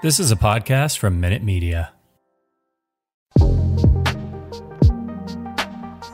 This is a podcast from Minute Media.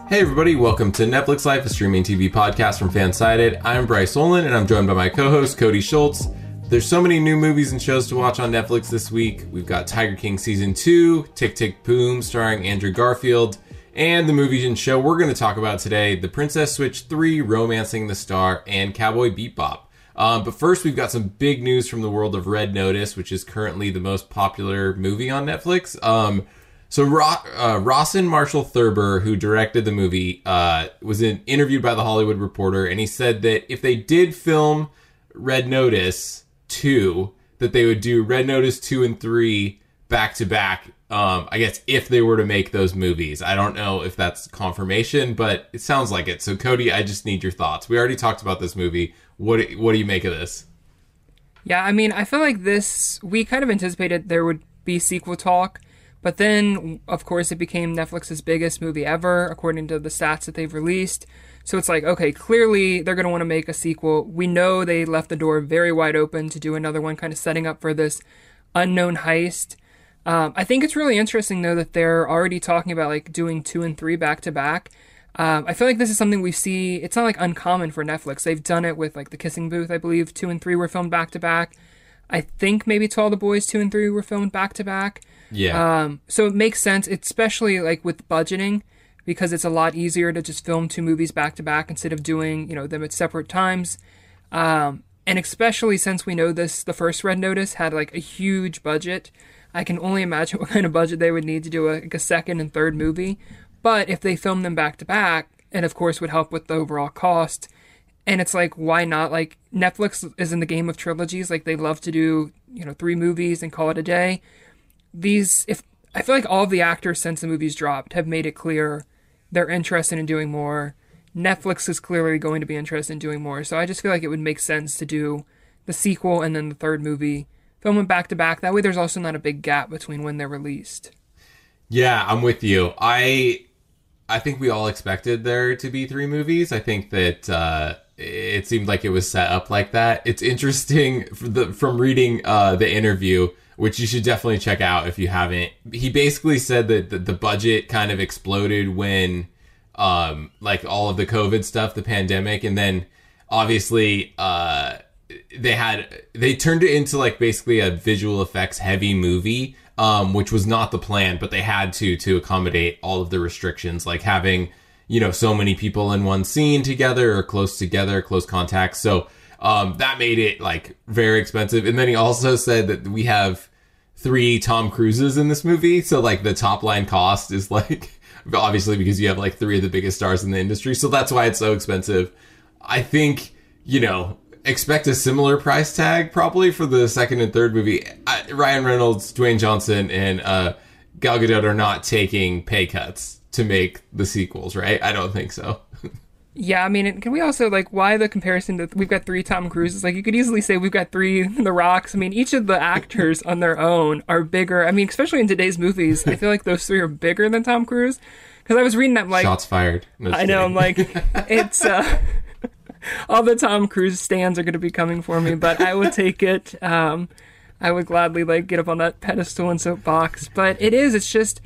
Hey everybody, welcome to Netflix Life, a streaming TV podcast from Fansided. I'm Bryce Olin and I'm joined by my co-host Cody Schultz. There's so many new movies and shows to watch on Netflix this week. We've got Tiger King season 2, Tick Tick Boom starring Andrew Garfield, and the movie and show we're going to talk about today, The Princess Switch 3, Romancing the Star, and Cowboy Bebop. Um, but first, we've got some big news from the world of Red Notice, which is currently the most popular movie on Netflix. Um, so Ro- uh, Rawson Marshall Thurber, who directed the movie, uh, was in, interviewed by the Hollywood Reporter, and he said that if they did film Red Notice two, that they would do Red Notice two and three back to back. Um, I guess if they were to make those movies, I don't know if that's confirmation, but it sounds like it. So Cody, I just need your thoughts. We already talked about this movie. What what do you make of this? Yeah, I mean, I feel like this we kind of anticipated there would be sequel talk, but then of course it became Netflix's biggest movie ever according to the stats that they've released. So it's like, okay, clearly they're going to want to make a sequel. We know they left the door very wide open to do another one kind of setting up for this unknown heist. Um, I think it's really interesting though that they're already talking about like doing 2 and 3 back to back. Um, I feel like this is something we see. It's not like uncommon for Netflix. They've done it with like the Kissing Booth, I believe. Two and three were filmed back to back. I think maybe To All the Boys two and three were filmed back to back. Yeah. Um, so it makes sense, especially like with budgeting, because it's a lot easier to just film two movies back to back instead of doing you know them at separate times. Um, and especially since we know this, the first Red Notice had like a huge budget. I can only imagine what kind of budget they would need to do a, like a second and third movie. But if they film them back to back, and of course would help with the overall cost, and it's like, why not? Like Netflix is in the game of trilogies. Like they love to do, you know, three movies and call it a day. These, if I feel like all of the actors since the movies dropped have made it clear they're interested in doing more. Netflix is clearly going to be interested in doing more. So I just feel like it would make sense to do the sequel and then the third movie, film them back to back. That way, there's also not a big gap between when they're released. Yeah, I'm with you. I I think we all expected there to be three movies. I think that uh, it seemed like it was set up like that. It's interesting the, from reading uh, the interview, which you should definitely check out if you haven't. He basically said that the, the budget kind of exploded when, um, like all of the COVID stuff, the pandemic, and then obviously uh, they had they turned it into like basically a visual effects heavy movie um, which was not the plan, but they had to to accommodate all of the restrictions, like having you know so many people in one scene together or close together, close contact. So um, that made it like very expensive. And then he also said that we have three Tom Cruises in this movie, so like the top line cost is like obviously because you have like three of the biggest stars in the industry, so that's why it's so expensive. I think you know expect a similar price tag probably for the second and third movie. I, Ryan Reynolds, Dwayne Johnson, and uh, Gal Gadot are not taking pay cuts to make the sequels, right? I don't think so. Yeah, I mean, can we also like why the comparison that we've got three Tom Cruises? Like you could easily say we've got three The Rocks. I mean, each of the actors on their own are bigger. I mean, especially in today's movies, I feel like those three are bigger than Tom Cruise. Because I was reading that like shots fired. No, I know. I'm like, it's uh, all the Tom Cruise stands are going to be coming for me, but I would take it. Um, I would gladly like get up on that pedestal and soapbox. But it is. It's just.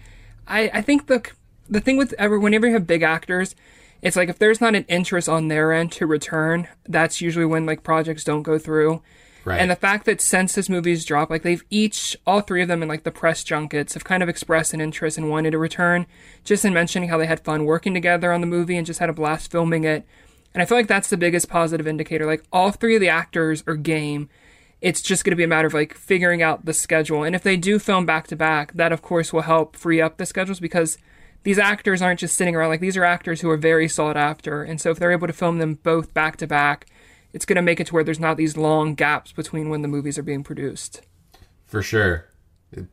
I I think the the thing with ever whenever you have big actors it's like if there's not an interest on their end to return, that's usually when like projects don't go through. Right. And the fact that since this movie's dropped, like they've each, all three of them in like the press junkets have kind of expressed an interest and wanted to return, just in mentioning how they had fun working together on the movie and just had a blast filming it. And I feel like that's the biggest positive indicator. Like all three of the actors are game. It's just going to be a matter of like figuring out the schedule. And if they do film back to back, that of course will help free up the schedules because these actors aren't just sitting around. Like these are actors who are very sought after, and so if they're able to film them both back to back, it's going to make it to where there's not these long gaps between when the movies are being produced. for sure.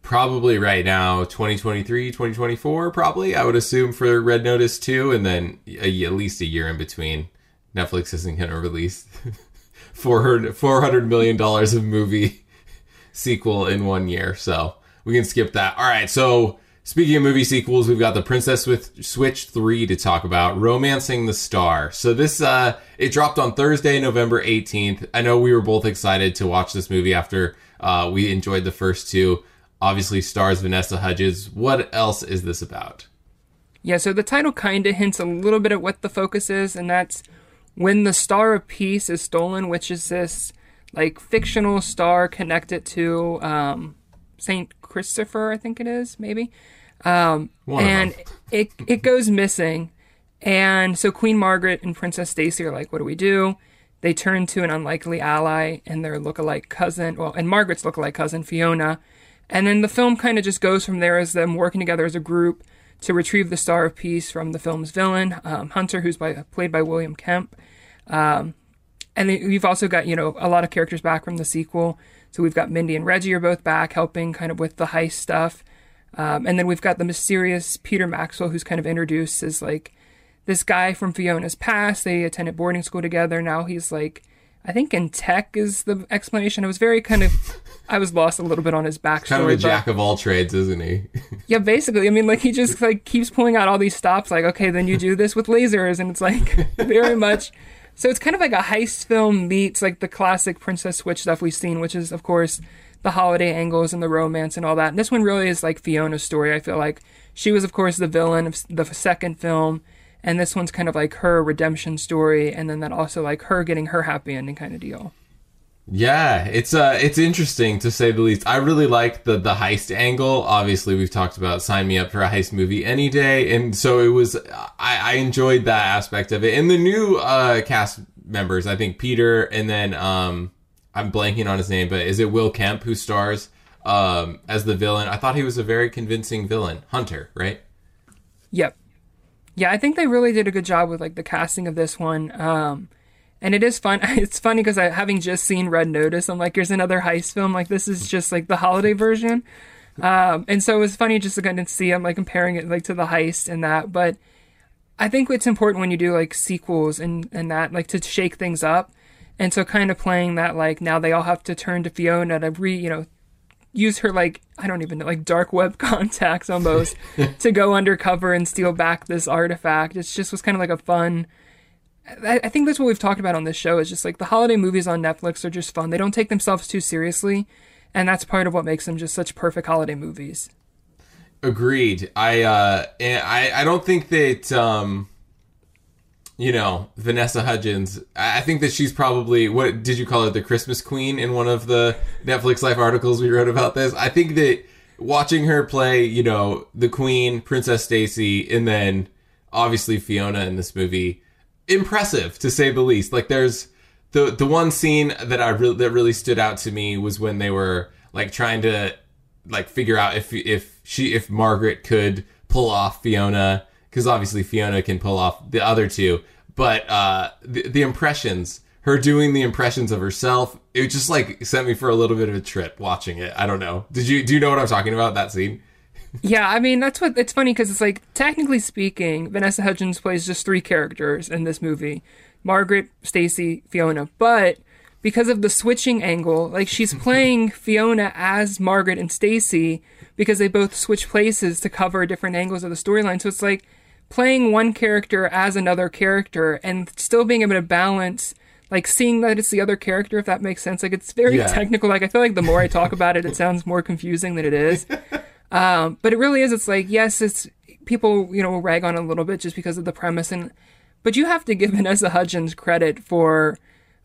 Probably right now, 2023, 2024, probably, I would assume for Red Notice 2, and then a, at least a year in between. Netflix isn't going to release 400, $400 million of movie sequel in one year, so we can skip that. All right, so speaking of movie sequels, we've got the Princess with Switch 3 to talk about, Romancing the Star. So this, uh, it dropped on Thursday, November 18th. I know we were both excited to watch this movie after uh, we enjoyed the first two obviously stars Vanessa Hudgens. What else is this about? Yeah, so the title kind of hints a little bit at what the focus is, and that's when the Star of Peace is stolen, which is this like fictional star connected to um, Saint Christopher, I think it is, maybe. Um, and it it goes missing, and so Queen Margaret and Princess Stacy are like, "What do we do?" They turn to an unlikely ally and their look-alike cousin, well, and Margaret's look-alike cousin Fiona, and then the film kind of just goes from there as them working together as a group to retrieve the Star of Peace from the film's villain, um, Hunter, who's by, played by William Kemp. Um, and then we've also got, you know, a lot of characters back from the sequel. So we've got Mindy and Reggie are both back helping kind of with the heist stuff. Um, and then we've got the mysterious Peter Maxwell, who's kind of introduced as like this guy from Fiona's past. They attended boarding school together. Now he's like I think in tech is the explanation. I was very kind of, I was lost a little bit on his backstory. Kind of a jack of all trades, isn't he? yeah, basically. I mean, like he just like keeps pulling out all these stops. Like, okay, then you do this with lasers, and it's like very much. So it's kind of like a heist film meets like the classic Princess Switch stuff we've seen, which is of course the holiday angles and the romance and all that. And this one really is like Fiona's story. I feel like she was, of course, the villain of the second film and this one's kind of like her redemption story and then that also like her getting her happy ending kind of deal yeah it's uh it's interesting to say the least. I really like the the heist angle. Obviously we've talked about sign me up for a heist movie any day and so it was i i enjoyed that aspect of it. And the new uh cast members i think peter and then um i'm blanking on his name but is it will kemp who stars um as the villain? I thought he was a very convincing villain. Hunter right? Yep. Yeah, I think they really did a good job with like the casting of this one. Um, and it is fun. It's funny because I having just seen Red Notice, I'm like, here's another heist film. Like this is just like the holiday version. Um, and so it was funny just to kind of see. I'm like comparing it like to the heist and that, but I think it's important when you do like sequels and and that like to shake things up. And so kind of playing that like now they all have to turn to Fiona to re you know use her like I don't even know like dark web contacts almost to go undercover and steal back this artifact. It just was kind of like a fun. I, think that's what we've talked about on this show. Is just like the holiday movies on Netflix are just fun. They don't take themselves too seriously, and that's part of what makes them just such perfect holiday movies. Agreed. I uh, I I don't think that um you know, Vanessa Hudgens. I think that she's probably what did you call her the Christmas Queen in one of the Netflix Life articles we wrote about this. I think that watching her play, you know, the Queen, Princess Stacy, and then obviously Fiona in this movie, impressive to say the least. Like there's the the one scene that I really that really stood out to me was when they were like trying to like figure out if if she if Margaret could pull off Fiona because obviously Fiona can pull off the other two. But uh, the, the impressions, her doing the impressions of herself, it just like sent me for a little bit of a trip watching it. I don't know. Did you do you know what I'm talking about that scene? Yeah, I mean that's what it's funny because it's like technically speaking, Vanessa Hudgens plays just three characters in this movie: Margaret, Stacy, Fiona. But because of the switching angle, like she's playing Fiona as Margaret and Stacy because they both switch places to cover different angles of the storyline. So it's like playing one character as another character and still being able to balance like seeing that it's the other character if that makes sense like it's very yeah. technical like i feel like the more i talk about it it sounds more confusing than it is um, but it really is it's like yes it's people you know rag on a little bit just because of the premise and but you have to give vanessa hudgens credit for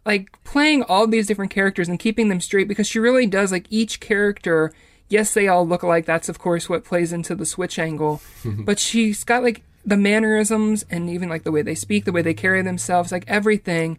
like playing all these different characters and keeping them straight because she really does like each character yes they all look alike that's of course what plays into the switch angle but she's got like the mannerisms and even like the way they speak, the way they carry themselves, like everything,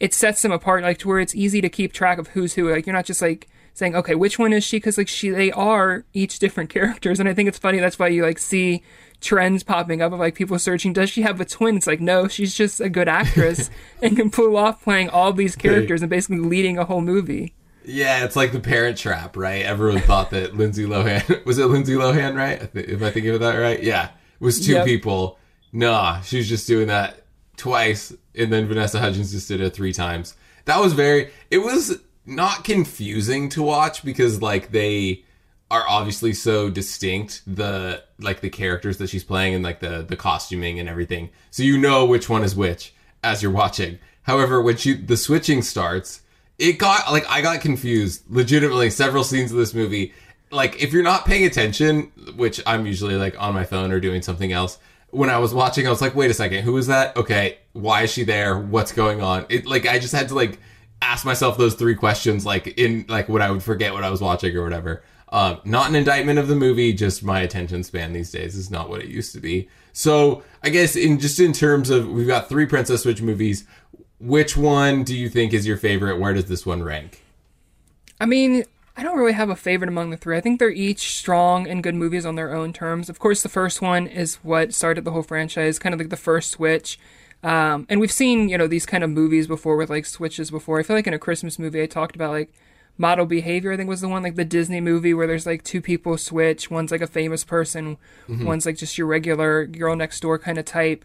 it sets them apart, like to where it's easy to keep track of who's who. Like you're not just like saying, okay, which one is she? Because like she, they are each different characters, and I think it's funny. That's why you like see trends popping up of like people searching, does she have a twin? It's like no, she's just a good actress and can pull off playing all these characters and basically leading a whole movie. Yeah, it's like the Parent Trap, right? Everyone thought that Lindsay Lohan was it Lindsay Lohan, right? If I think of that right, yeah, it was two Yep. people. Nah, she was just doing that twice, and then Vanessa Hudgens just did it three times. That was very. It was not confusing to watch because like they are obviously so distinct the like the characters that she's playing and like the the costuming and everything. So you know which one is which as you're watching. However when she the switching starts it got like i got confused legitimately several scenes of this movie. Like if you're not paying attention which i'm usually like on my phone or doing something else when i was watching i was like wait a second who is that? Okay why is she there? What's going on? It like i just had to like ask myself those three questions like in like when I would forget what I was watching or whatever. Um, not an indictment of the movie, just my attention span these days is not what it used to be. So I guess in just in terms of we've got three Princess Switch movies. Which one do you think is your favorite? Where does this one rank? I mean, I don't really have a favorite among the three. I think they're each strong and good movies on their own terms. Of course, the first one is what started the whole franchise, kind of like the first Switch. Um, and we've seen, you know, these kind of movies before with like switches before. I feel like in a Christmas movie, I talked about like Model Behavior, I think was the one, like the Disney movie where there's like two people switch. One's like a famous person, one's like just your regular girl next door kind of type.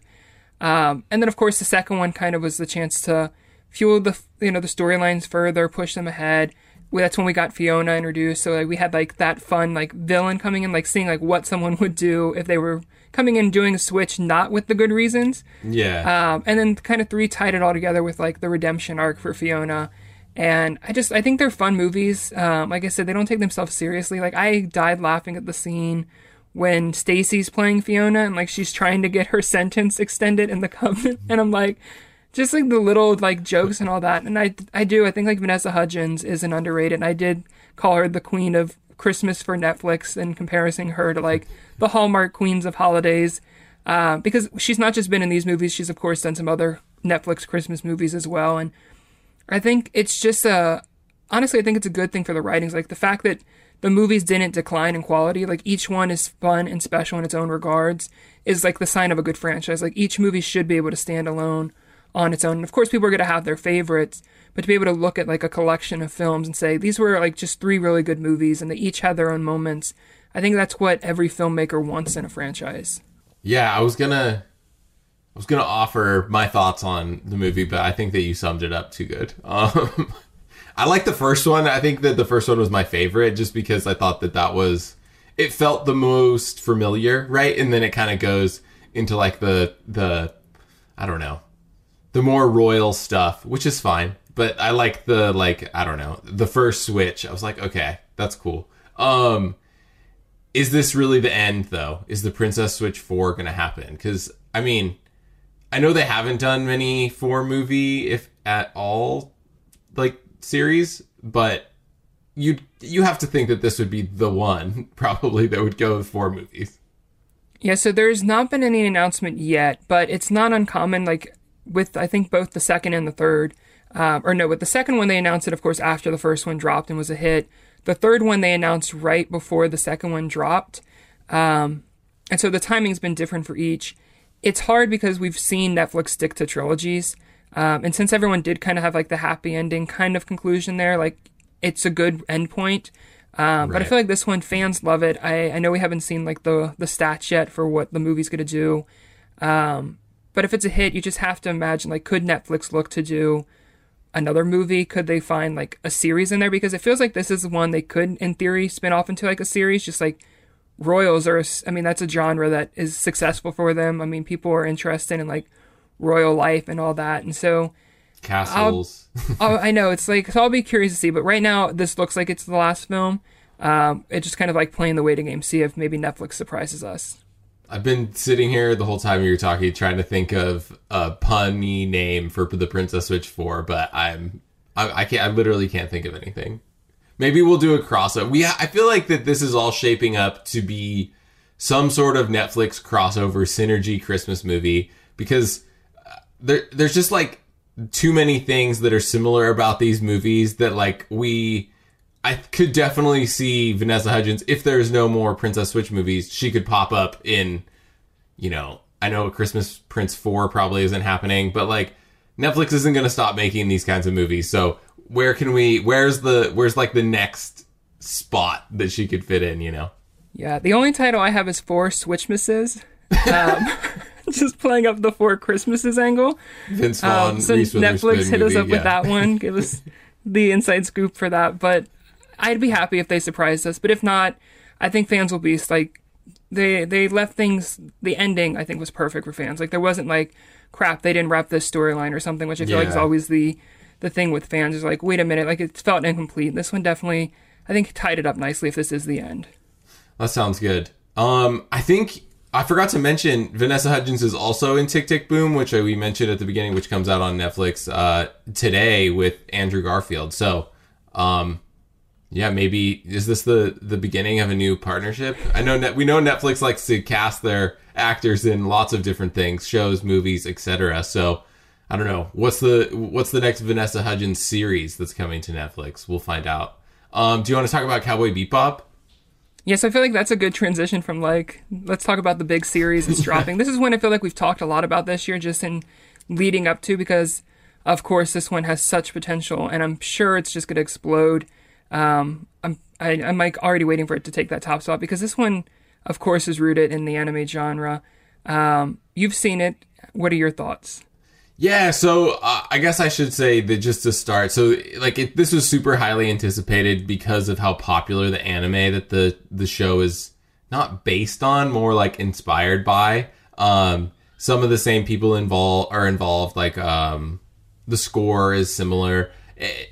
Um, and then of course the second one kind of was the chance to fuel the you know the storylines further, push them ahead. Well, that's when we got Fiona introduced. So like we had like that fun like villain coming in, like seeing like what someone would do if they were coming in doing a switch not with the good reasons. Yeah. Um, and then kind of three tied it all together with like the redemption arc for Fiona. And I just I think they're fun movies. Um, like I said, they don't take themselves seriously. Like I died laughing at the scene when Stacy's playing Fiona and like she's trying to get her sentence extended in the covenant, and I'm like, just like the little like jokes and all that. And I I do I think like Vanessa Hudgens is an underrated, and I did call her the queen of Christmas for Netflix and comparing her to like the Hallmark queens of holidays. Uh, because she's not just been in these movies, she's of course done some other Netflix Christmas movies as well. And I think it's just a, honestly, I think it's a good thing for the writings. Like the fact that the movies didn't decline in quality, like each one is fun and special in its own regards, is like the sign of a good franchise. Like each movie should be able to stand alone on its own. And of course, people are going to have their favorites, but to be able to look at like a collection of films and say these were like just three really good movies and they each had their own moments, I think that's what every filmmaker wants in a franchise. Yeah, I was gonna, I was gonna offer my thoughts on the movie, but I think that you summed it up too good. Um, I like the first one. I think that the first one was my favorite, just because I thought that that was, it felt the most familiar, right? And then it kind of goes into like the the, I don't know, the more royal stuff, which is fine. But I like the like I don't know the first switch. I was like, okay, that's cool. Um, is this really the end though? Is the Princess Switch 4 going to happen? Cuz I mean, I know they haven't done many 4 movie if at all like series, but you you have to think that this would be the one probably that would go with 4 movies. Yeah, so there's not been any announcement yet, but it's not uncommon. Like with I think both the second and the third, um, or no, with the second one they announced it, of course, after the first one dropped and was a hit. The third one they announced right before the second one dropped, um, and so the timing's been different for each. It's hard because we've seen Netflix stick to trilogies, um, and since everyone did kind of have like the happy ending kind of conclusion there, like it's a good endpoint. Um, But I feel like this one fans love it. I, I know we haven't seen like the the stats yet for what the movie's gonna do. Um, but if it's a hit, you just have to imagine like could Netflix look to do another movie? Could they find like a series in there? Because it feels like this is one they could, in theory, spin off into like a series. Just like royals are, I mean, that's a genre that is successful for them. I mean, people are interested in like royal life and all that, and so Castles. oh, I know it's like so. I'll be curious to see, but right now this looks like it's the last film. Um, it's just kind of like playing the waiting game. See if maybe Netflix surprises us. I've been sitting here the whole time you were talking, trying to think of a punny name for the Princess Switch 4, but I'm I, I can't. I literally can't think of anything. Maybe we'll do a crossover. We I feel like that this is all shaping up to be some sort of Netflix crossover synergy Christmas movie because uh, there there's just like too many things that are similar about these movies that like we I could definitely see Vanessa Hudgens if there's no more Princess Switch movies, she could pop up in you know, I know Christmas Prince 4 probably isn't happening, but like Netflix isn't going to stop making these kinds of movies. So where can we? Where's the? Where's like the next spot that she could fit in? You know. Yeah, the only title I have is Four Switchmasses. Um, just playing up the Four Christmases angle. Vince Vaughn. Um, so Netflix hit us movie, up with that one. Give us the inside scoop for that. But I'd be happy if they surprised us. But if not, I think fans will be like they they left things. The ending I think was perfect for fans. Like there wasn't like crap they didn't wrap this storyline or something, which I feel like is always the the thing with fans is like wait a minute, like it felt incomplete. This one definitely I think tied it up nicely. If this is the end. That sounds good. Um, I think I forgot to mention Vanessa Hudgens is also in Tick Tick Boom, which we mentioned at the beginning, which comes out on Netflix uh, today with Andrew Garfield. So, um, yeah, maybe is this the the beginning of a new partnership? I know net, we know Netflix likes to cast their actors in lots of different things, shows, movies, etc. So. I don't know what's the what's the next Vanessa Hudgens series that's coming to Netflix. We'll find out. Um, do you want to talk about Cowboy Bebop? Yes, I feel like that's a good transition from like let's talk about the big series that's dropping. this is when I feel like we've talked a lot about this year, just in leading up to because of course this one has such potential, and I'm sure it's just going to explode. Um, I'm I, I'm like already waiting for it to take that top spot because this one, of course, is rooted in the anime genre. Um, you've seen it. What are your thoughts? Yeah, so uh, I guess I should say that just to start. So like it, this was super highly anticipated because of how popular the anime that the the show is not based on, more like inspired by. Um, some of the same people involved are involved. Like um, the score is similar. Eh,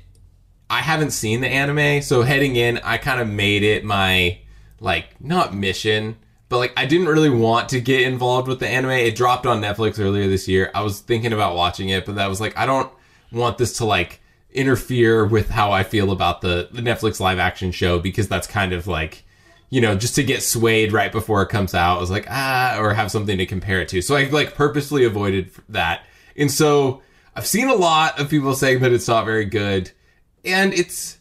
I haven't seen the anime, so heading in, I kind of made it my like not mission, but like I didn't really want to get involved with the anime. It dropped on Netflix earlier this year. I was thinking about watching it, but that was like I don't want this to like interfere with how I feel about the the Netflix live action show because that's kind of like you know, just to get swayed right before it comes out. I was like, ah, or have something to compare it to. So I like purposely avoided that. And so I've seen a lot of people saying that it's not very good. And it's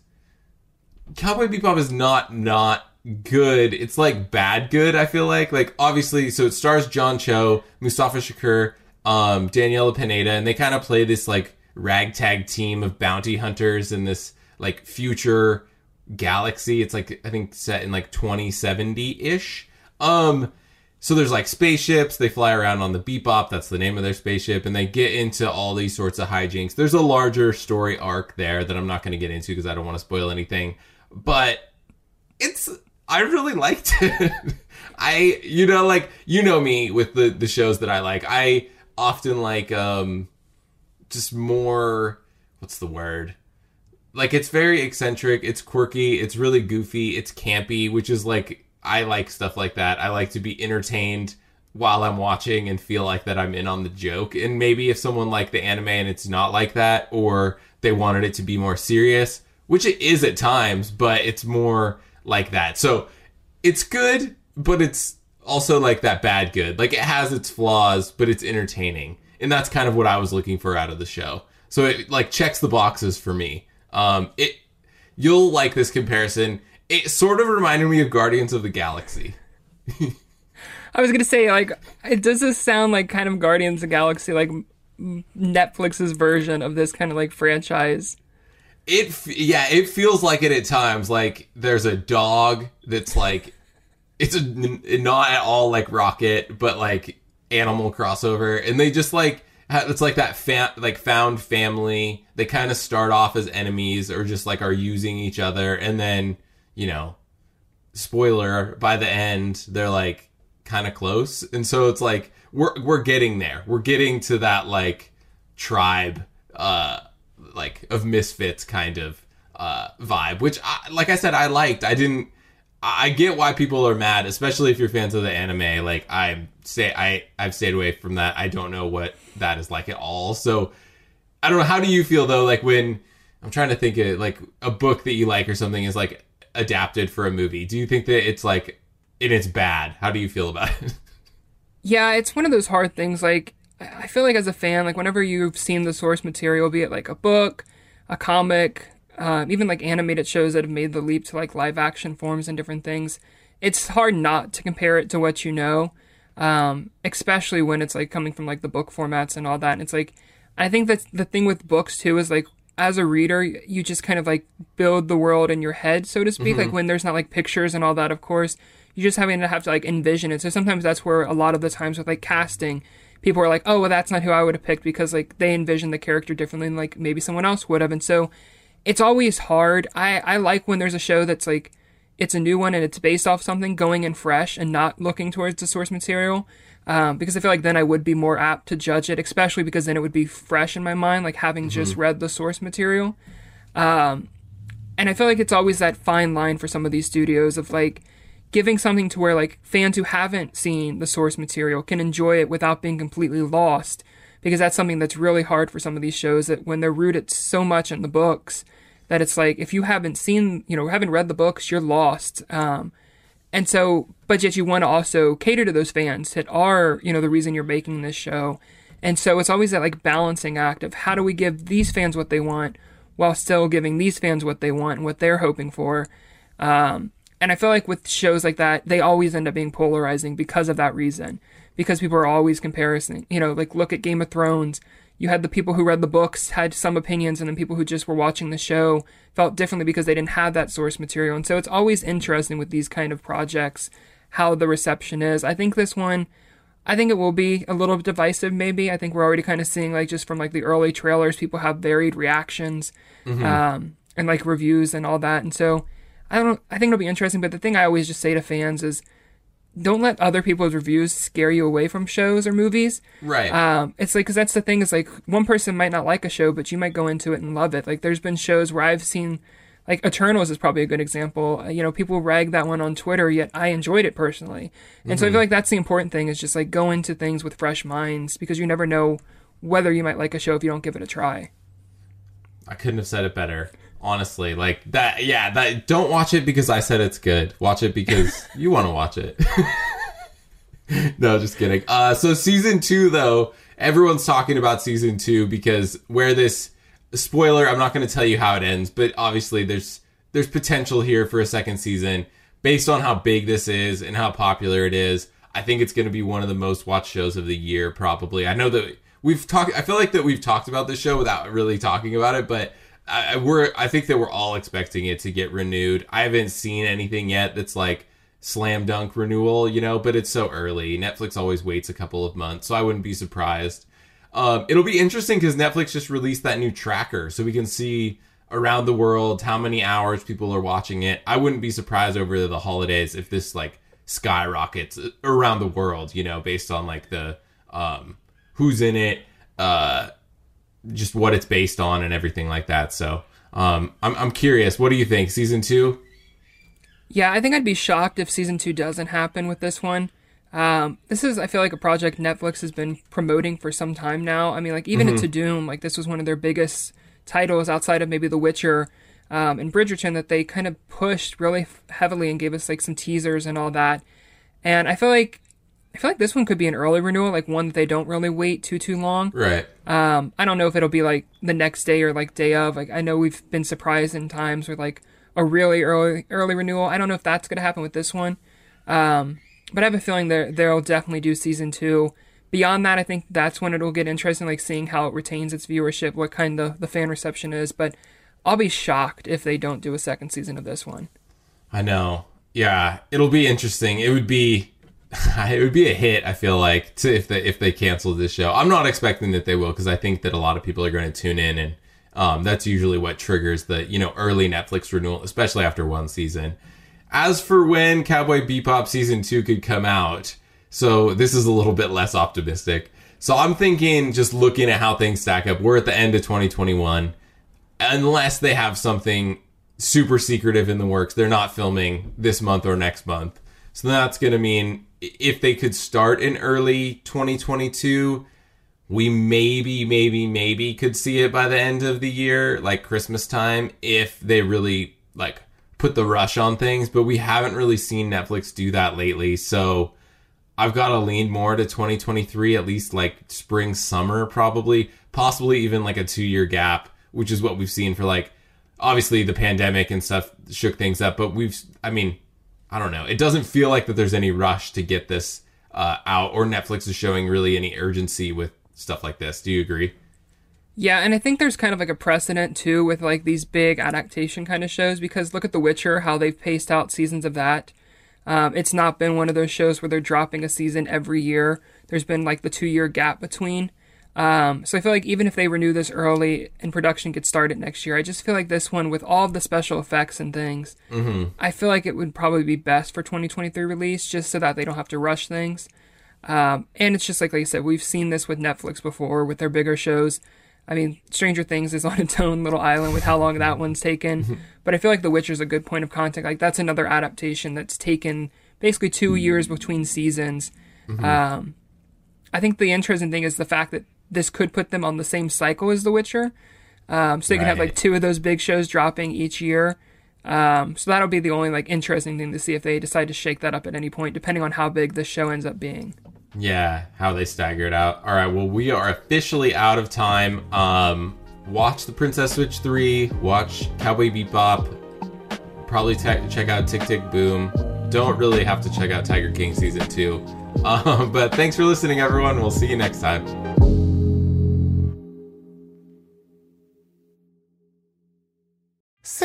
Cowboy Bebop is not not good. It's like bad good, I feel like. Like obviously, so it stars John Cho, Mustafa Shakir, um, Daniella Pineda, and they kind of play this like ragtag team of bounty hunters in this like future galaxy. It's like I think set in like 2070 ish. Um, so there's like spaceships. They fly around on the Bebop. That's the name of their spaceship, and they get into all these sorts of hijinks. There's a larger story arc there that I'm not going to get into because I don't want to spoil anything. But it's I really liked it. I you know like you know me with the the shows that I like. I often like um just more what's the word? Like it's very eccentric, it's quirky, it's really goofy, it's campy, which is like I like stuff like that. I like to be entertained while I'm watching and feel like that I'm in on the joke. And maybe if someone liked the anime and it's not like that or they wanted it to be more serious, which it is at times, but it's more like that. So it's good, but it's also like that bad good. Like it has its flaws, but it's entertaining. And that's kind of what I was looking for out of the show. So it like checks the boxes for me. Um it you'll like this comparison. It sort of reminded me of Guardians of the Galaxy. I was gonna say like, it does this sound like kind of Guardians of the Galaxy, like Netflix's version of this kind of like franchise. It yeah, it feels like it at times. Like there's a dog that's like it's a not at all like Rocket, but like animal crossover, and they just like it's like that fa- like found family. They kind of start off as enemies or just like are using each other, and then you know, spoiler by the end they're like kind of close, and so it's like we're we're getting there. We're getting to that like tribe. uh like of misfits kind of uh vibe which I, like i said i liked. I didn't i get why people are mad especially if you're fans of the anime. Like i say i i've stayed away from that. I don't know what that is like at all. So i don't know. How do you feel though? Like when i'm trying to think of like a book that you like or something is like adapted for a movie do you think that it's like and it's bad how do you feel about it Yeah, it's one of those hard things. Like, I feel like as a fan, like whenever you've seen the source material, be it like a book, a comic, uh, even like animated shows that have made the leap to like live action forms and different things, it's hard not to compare it to what you know. Um, especially when it's like coming from like the book formats and all that. And it's like I think that's the thing with books too is like as a reader, you just kind of like build the world in your head, so to speak. Mm-hmm. Like when there's not like pictures and all that, of course, you just having to have to like envision it. So sometimes that's where a lot of the times with like casting, people are like, oh, well, that's not who I would have picked because like they envision the character differently than like maybe someone else would have. And so it's always hard. I, I like when there's a show that's like, it's a new one and it's based off something going in fresh and not looking towards the source material. Um, because I feel like then I would be more apt to judge it, especially because then it would be fresh in my mind, like having mm-hmm. just read the source material. Um, and I feel like it's always that fine line for some of these studios of like, giving something to where like fans who haven't seen the source material can enjoy it without being completely lost because that's something that's really hard for some of these shows that when they're rooted so much in the books that it's like if you haven't seen you know haven't read the books you're lost um, and so but yet you want to also cater to those fans that are you know the reason you're making this show and so it's always that like balancing act of how do we give these fans what they want while still giving these fans what they want and what they're hoping for um, and I feel like with shows like that, they always end up being polarizing because of that reason. Because people are always comparing. You know, like look at Game of Thrones. You had the people who read the books had some opinions, and then people who just were watching the show felt differently because they didn't have that source material. And so it's always interesting with these kind of projects how the reception is. I think this one, I think it will be a little divisive. Maybe I think we're already kind of seeing like just from like the early trailers, people have varied reactions, mm-hmm. um, and like reviews and all that. And so I don't. I think it'll be interesting. But the thing I always just say to fans is, don't let other people's reviews scare you away from shows or movies. Right. Um, it's like because that's the thing is like one person might not like a show, but you might go into it and love it. Like there's been shows where I've seen, like Eternals is probably a good example. Uh, you know, people rag that one on Twitter, yet I enjoyed it personally. And mm-hmm. so I feel mm-hmm. like that's the important thing is just like go into things with fresh minds because you never know whether you might like a show if you don't give it a try. I couldn't have said it better honestly like that yeah that don't watch it because i said it's good. Watch it because you want to watch it. No just kidding. Uh so season two though everyone's talking about season two because where this spoiler i'm not going to tell you how it ends but obviously there's there's potential here for a second season. Based on how big this is and how popular it is i think it's going to be one of the most watched shows of the year probably. I know that we've talked i feel like that we've talked about this show without really talking about it but I, we're I think that we're all expecting it to get renewed. I haven't seen anything yet that's like slam dunk renewal, you know, but it's so early. Netflix always waits a couple of months, so I wouldn't be surprised. Um, it'll be interesting because Netflix just released that new tracker, so we can see around the world how many hours people are watching it. I wouldn't be surprised over the holidays if this like skyrockets around the world, you know, based on like the um, who's in it, uh, just what it's based on and everything like that. So um, I'm I'm curious. What do you think? Season two? Yeah, I think I'd be shocked if season two doesn't happen with this one. Um, this is, I feel like, a project Netflix has been promoting for some time now. I mean, like even mm-hmm. in Tudum, like this was one of their biggest titles outside of maybe The Witcher um, and Bridgerton that they kind of pushed really heavily and gave us like some teasers and all that. And I feel like I feel like this one could be an early renewal, like one that they don't really wait too too long. Right. Um, I don't know if it'll be like the next day or like day of. Like I know we've been surprised in times with like a really early early renewal. I don't know if that's gonna happen with this one. Um, but I have a feeling they they'll definitely do season two. Beyond that, I think that's when it'll get interesting, like seeing how it retains its viewership, what kind of the fan reception is. But I'll be shocked if they don't do a second season of this one. I know. Yeah, it'll be interesting. It would be it would be a hit. I feel like to, if they if they cancel this show. I'm not expecting that they will because I think that a lot of people are going to tune in, and um, that's usually what triggers the you know early Netflix renewal, especially after one season. As for when Cowboy Bebop season two could come out, so this is a little bit less optimistic. So I'm thinking, just looking at how things stack up, we're at the end of 2021. Unless they have something super secretive in the works, they're not filming this month or next month. So that's going to mean if they could start in early 2022, we maybe, maybe, maybe could see it by the end of the year, like Christmas time, if they really like put the rush on things. But we haven't really seen Netflix do that lately. So I've got to lean more to 2023, at least like spring, summer, probably, possibly even like a two year gap, which is what we've seen for like obviously the pandemic and stuff shook things up. But we've, I mean, I don't know. It doesn't feel like that there's any rush to get this uh, out, or Netflix is showing really any urgency with stuff like this. Do you agree? Yeah, and I think there's kind of like a precedent too with like these big adaptation kind of shows because look at The Witcher, how they've paced out seasons of that. Um, it's not been one of those shows where they're dropping a season every year. There's been like the two year gap between. Um, so I feel like even if they renew this early and production gets started next year, I just feel like this one with all of the special effects and things, mm-hmm. I feel like it would probably be best for 2023 release just so that they don't have to rush things. Um, and it's just like, like I said, we've seen this with Netflix before with their bigger shows. I mean, Stranger Things is on its own little island with how long that one's taken. Mm-hmm. But I feel like The Witcher's a good point of contact. Like that's another adaptation that's taken basically two years between seasons. Mm-hmm. Um, I think the interesting thing is the fact that this could put them on the same cycle as The Witcher. Um, so they right. can have like two of those big shows dropping each year. Um, so that'll be the only like interesting thing to see if they decide to shake that up at any point, depending on how big the show ends up being. Yeah, how they stagger it out. All right, well, we are officially out of time. Um, watch The Princess Switch 3, watch Cowboy Bebop, probably te- check out Tick Tick Boom. Don't really have to check out Tiger King Season 2. Um, but thanks for listening, everyone. We'll see you next time.